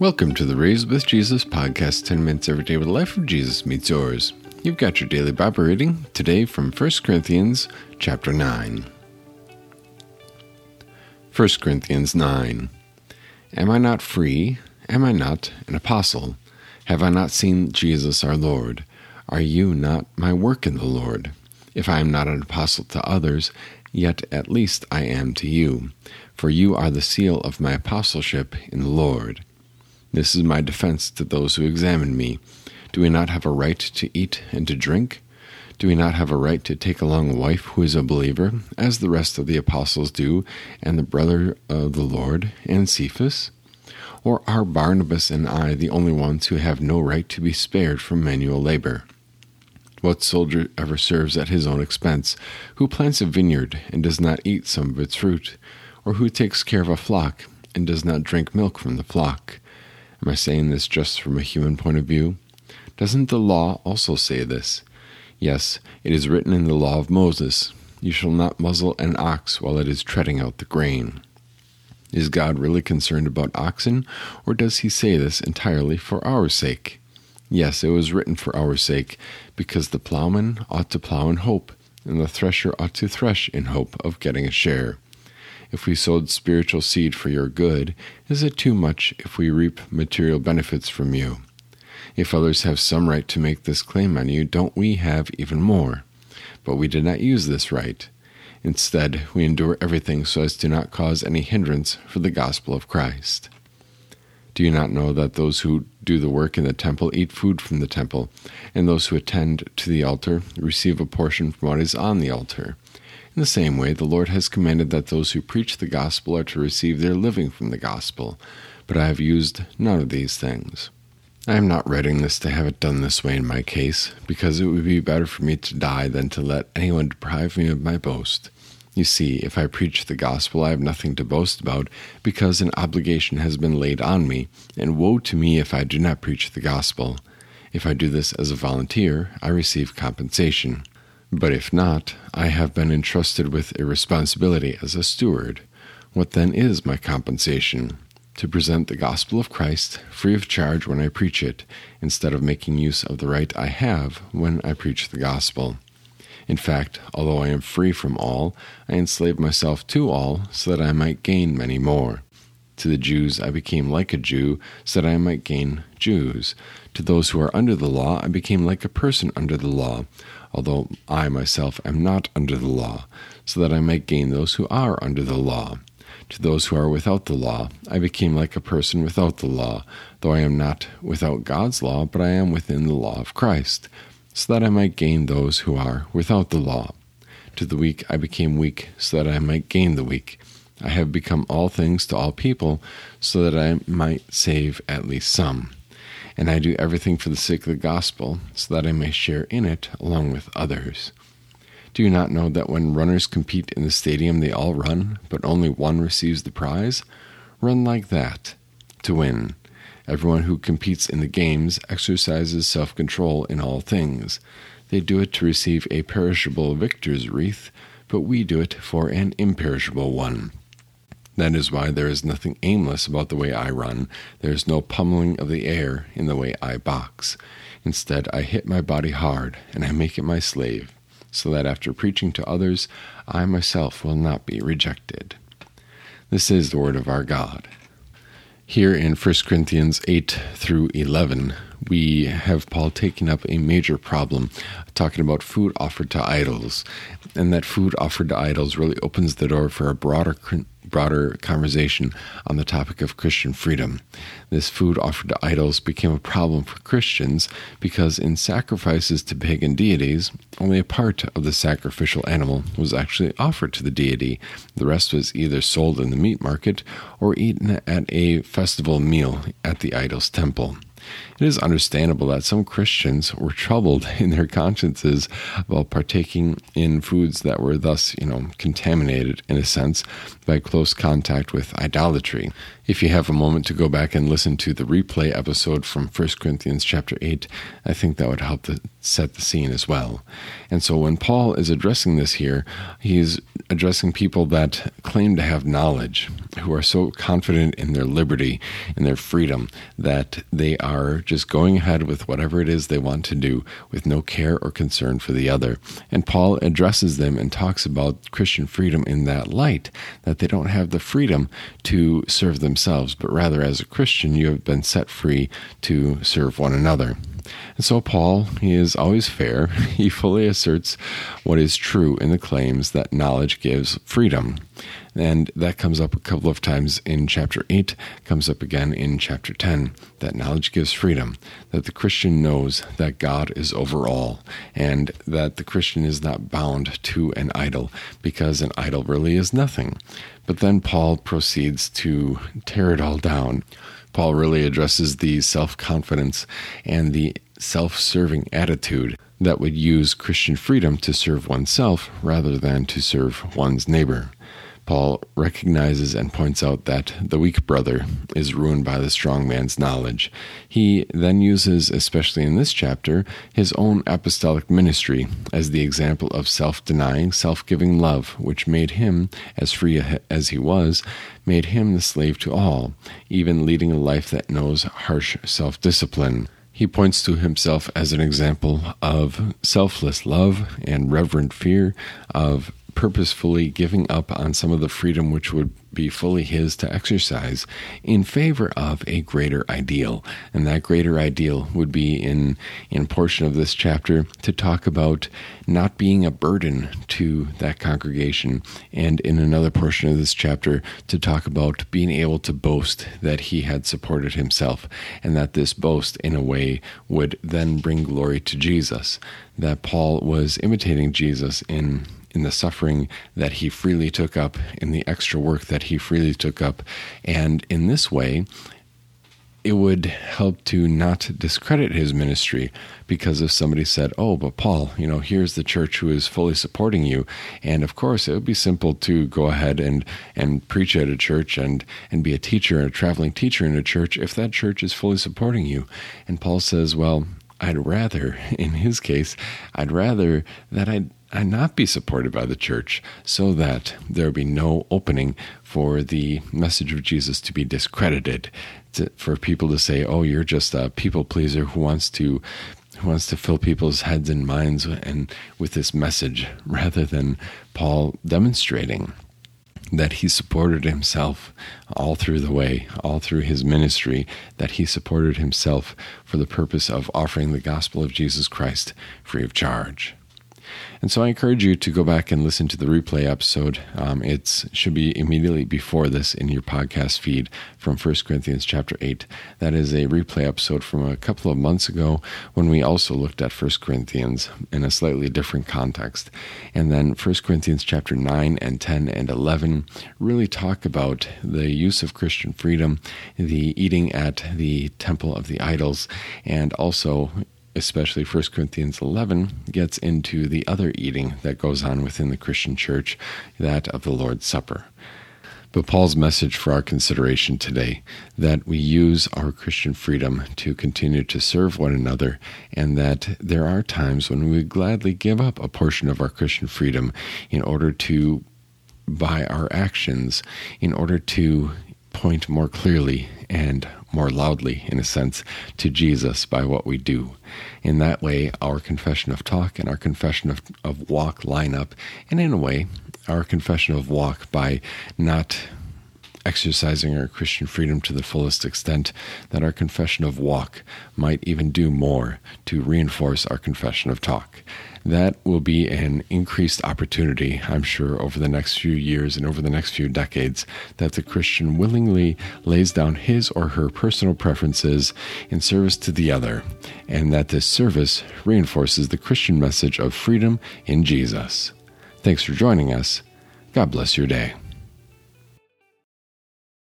Welcome to the Raised with Jesus podcast, 10 minutes every day with the life of Jesus meets yours. You've got your daily Bible reading today from 1 Corinthians chapter 9. 1 Corinthians 9. Am I not free? Am I not an apostle? Have I not seen Jesus our Lord? Are you not my work in the Lord? If I am not an apostle to others, yet at least I am to you, for you are the seal of my apostleship in the Lord. This is my defense to those who examine me. Do we not have a right to eat and to drink? Do we not have a right to take along a wife who is a believer, as the rest of the apostles do, and the brother of the Lord, and Cephas? Or are Barnabas and I the only ones who have no right to be spared from manual labor? What soldier ever serves at his own expense, who plants a vineyard and does not eat some of its fruit, or who takes care of a flock and does not drink milk from the flock? Am I saying this just from a human point of view? Doesn't the law also say this? Yes, it is written in the law of Moses You shall not muzzle an ox while it is treading out the grain. Is God really concerned about oxen, or does he say this entirely for our sake? Yes, it was written for our sake, because the plowman ought to plow in hope, and the thresher ought to thresh in hope of getting a share. If we sowed spiritual seed for your good, is it too much if we reap material benefits from you? If others have some right to make this claim on you, don't we have even more? But we did not use this right. Instead, we endure everything so as to not cause any hindrance for the gospel of Christ. Do you not know that those who do the work in the temple eat food from the temple, and those who attend to the altar receive a portion from what is on the altar? In the same way, the Lord has commanded that those who preach the gospel are to receive their living from the gospel, but I have used none of these things. I am not writing this to have it done this way in my case, because it would be better for me to die than to let anyone deprive me of my boast. You see, if I preach the gospel, I have nothing to boast about, because an obligation has been laid on me, and woe to me if I do not preach the gospel. If I do this as a volunteer, I receive compensation. But if not, I have been entrusted with a responsibility as a steward. What then is my compensation? To present the gospel of Christ free of charge when I preach it, instead of making use of the right I have when I preach the gospel. In fact, although I am free from all, I enslave myself to all so that I might gain many more. To the Jews I became like a Jew, so that I might gain Jews. To those who are under the law I became like a person under the law, although I myself am not under the law, so that I might gain those who are under the law. To those who are without the law, I became like a person without the law, though I am not without God's law, but I am within the law of Christ, so that I might gain those who are without the law. To the weak I became weak, so that I might gain the weak. I have become all things to all people, so that I might save at least some and I do everything for the sake of the gospel, so that I may share in it along with others. Do you not know that when runners compete in the stadium, they all run, but only one receives the prize? Run like that to win. Everyone who competes in the games exercises self control in all things. They do it to receive a perishable victor's wreath, but we do it for an imperishable one. That is why there is nothing aimless about the way I run. There is no pummeling of the air in the way I box. Instead, I hit my body hard, and I make it my slave, so that after preaching to others, I myself will not be rejected. This is the word of our God. Here in 1 Corinthians 8 through 11, we have Paul taking up a major problem, talking about food offered to idols, and that food offered to idols really opens the door for a broader broader conversation on the topic of Christian freedom. This food offered to idols became a problem for Christians because in sacrifices to pagan deities, only a part of the sacrificial animal was actually offered to the deity. The rest was either sold in the meat market or eaten at a festival meal at the idol's temple. It is understandable that some Christians were troubled in their consciences about partaking in foods that were thus, you know, contaminated in a sense by close contact with idolatry. If you have a moment to go back and listen to the replay episode from 1 Corinthians chapter 8, I think that would help set the scene as well. And so when Paul is addressing this here, he's addressing people that claim to have knowledge, who are so confident in their liberty and their freedom that they are just going ahead with whatever it is they want to do with no care or concern for the other. And Paul addresses them and talks about Christian freedom in that light, that they don't have the freedom to serve themselves, but rather as a Christian, you have been set free to serve one another. And so, Paul, he is always fair. He fully asserts what is true in the claims that knowledge gives freedom. And that comes up a couple of times in chapter 8, comes up again in chapter 10, that knowledge gives freedom, that the Christian knows that God is over all, and that the Christian is not bound to an idol, because an idol really is nothing. But then Paul proceeds to tear it all down. Paul really addresses the self confidence and the self serving attitude that would use Christian freedom to serve oneself rather than to serve one's neighbor. Paul recognizes and points out that the weak brother is ruined by the strong man's knowledge. He then uses, especially in this chapter, his own apostolic ministry as the example of self denying, self giving love, which made him, as free as he was, made him the slave to all, even leading a life that knows harsh self discipline. He points to himself as an example of selfless love and reverent fear, of purposefully giving up on some of the freedom which would be fully his to exercise in favor of a greater ideal. And that greater ideal would be in in portion of this chapter to talk about not being a burden to that congregation and in another portion of this chapter to talk about being able to boast that he had supported himself and that this boast in a way would then bring glory to Jesus that Paul was imitating Jesus in in the suffering that he freely took up, in the extra work that he freely took up. And in this way, it would help to not discredit his ministry because if somebody said, Oh, but Paul, you know, here's the church who is fully supporting you. And of course, it would be simple to go ahead and, and preach at a church and, and be a teacher, a traveling teacher in a church if that church is fully supporting you. And Paul says, Well, I'd rather, in his case, I'd rather that I I not be supported by the church so that there be no opening for the message of Jesus to be discredited, to, for people to say, "Oh, you're just a people pleaser who wants to who wants to fill people's heads and minds and with this message rather than Paul demonstrating that he supported himself all through the way, all through his ministry, that he supported himself for the purpose of offering the gospel of Jesus Christ free of charge. And so I encourage you to go back and listen to the replay episode. Um, it should be immediately before this in your podcast feed from 1 Corinthians chapter 8. That is a replay episode from a couple of months ago when we also looked at 1 Corinthians in a slightly different context. And then 1 Corinthians chapter 9 and 10 and 11 really talk about the use of Christian freedom, the eating at the temple of the idols, and also especially 1 Corinthians 11, gets into the other eating that goes on within the Christian church, that of the Lord's Supper. But Paul's message for our consideration today that we use our Christian freedom to continue to serve one another, and that there are times when we gladly give up a portion of our Christian freedom in order to, by our actions, in order to point more clearly and more loudly, in a sense, to Jesus by what we do. In that way, our confession of talk and our confession of, of walk line up, and in a way, our confession of walk by not exercising our Christian freedom to the fullest extent, that our confession of walk might even do more to reinforce our confession of talk that will be an increased opportunity, I'm sure, over the next few years and over the next few decades, that the Christian willingly lays down his or her personal preferences in service to the other, and that this service reinforces the Christian message of freedom in Jesus. Thanks for joining us. God bless your day.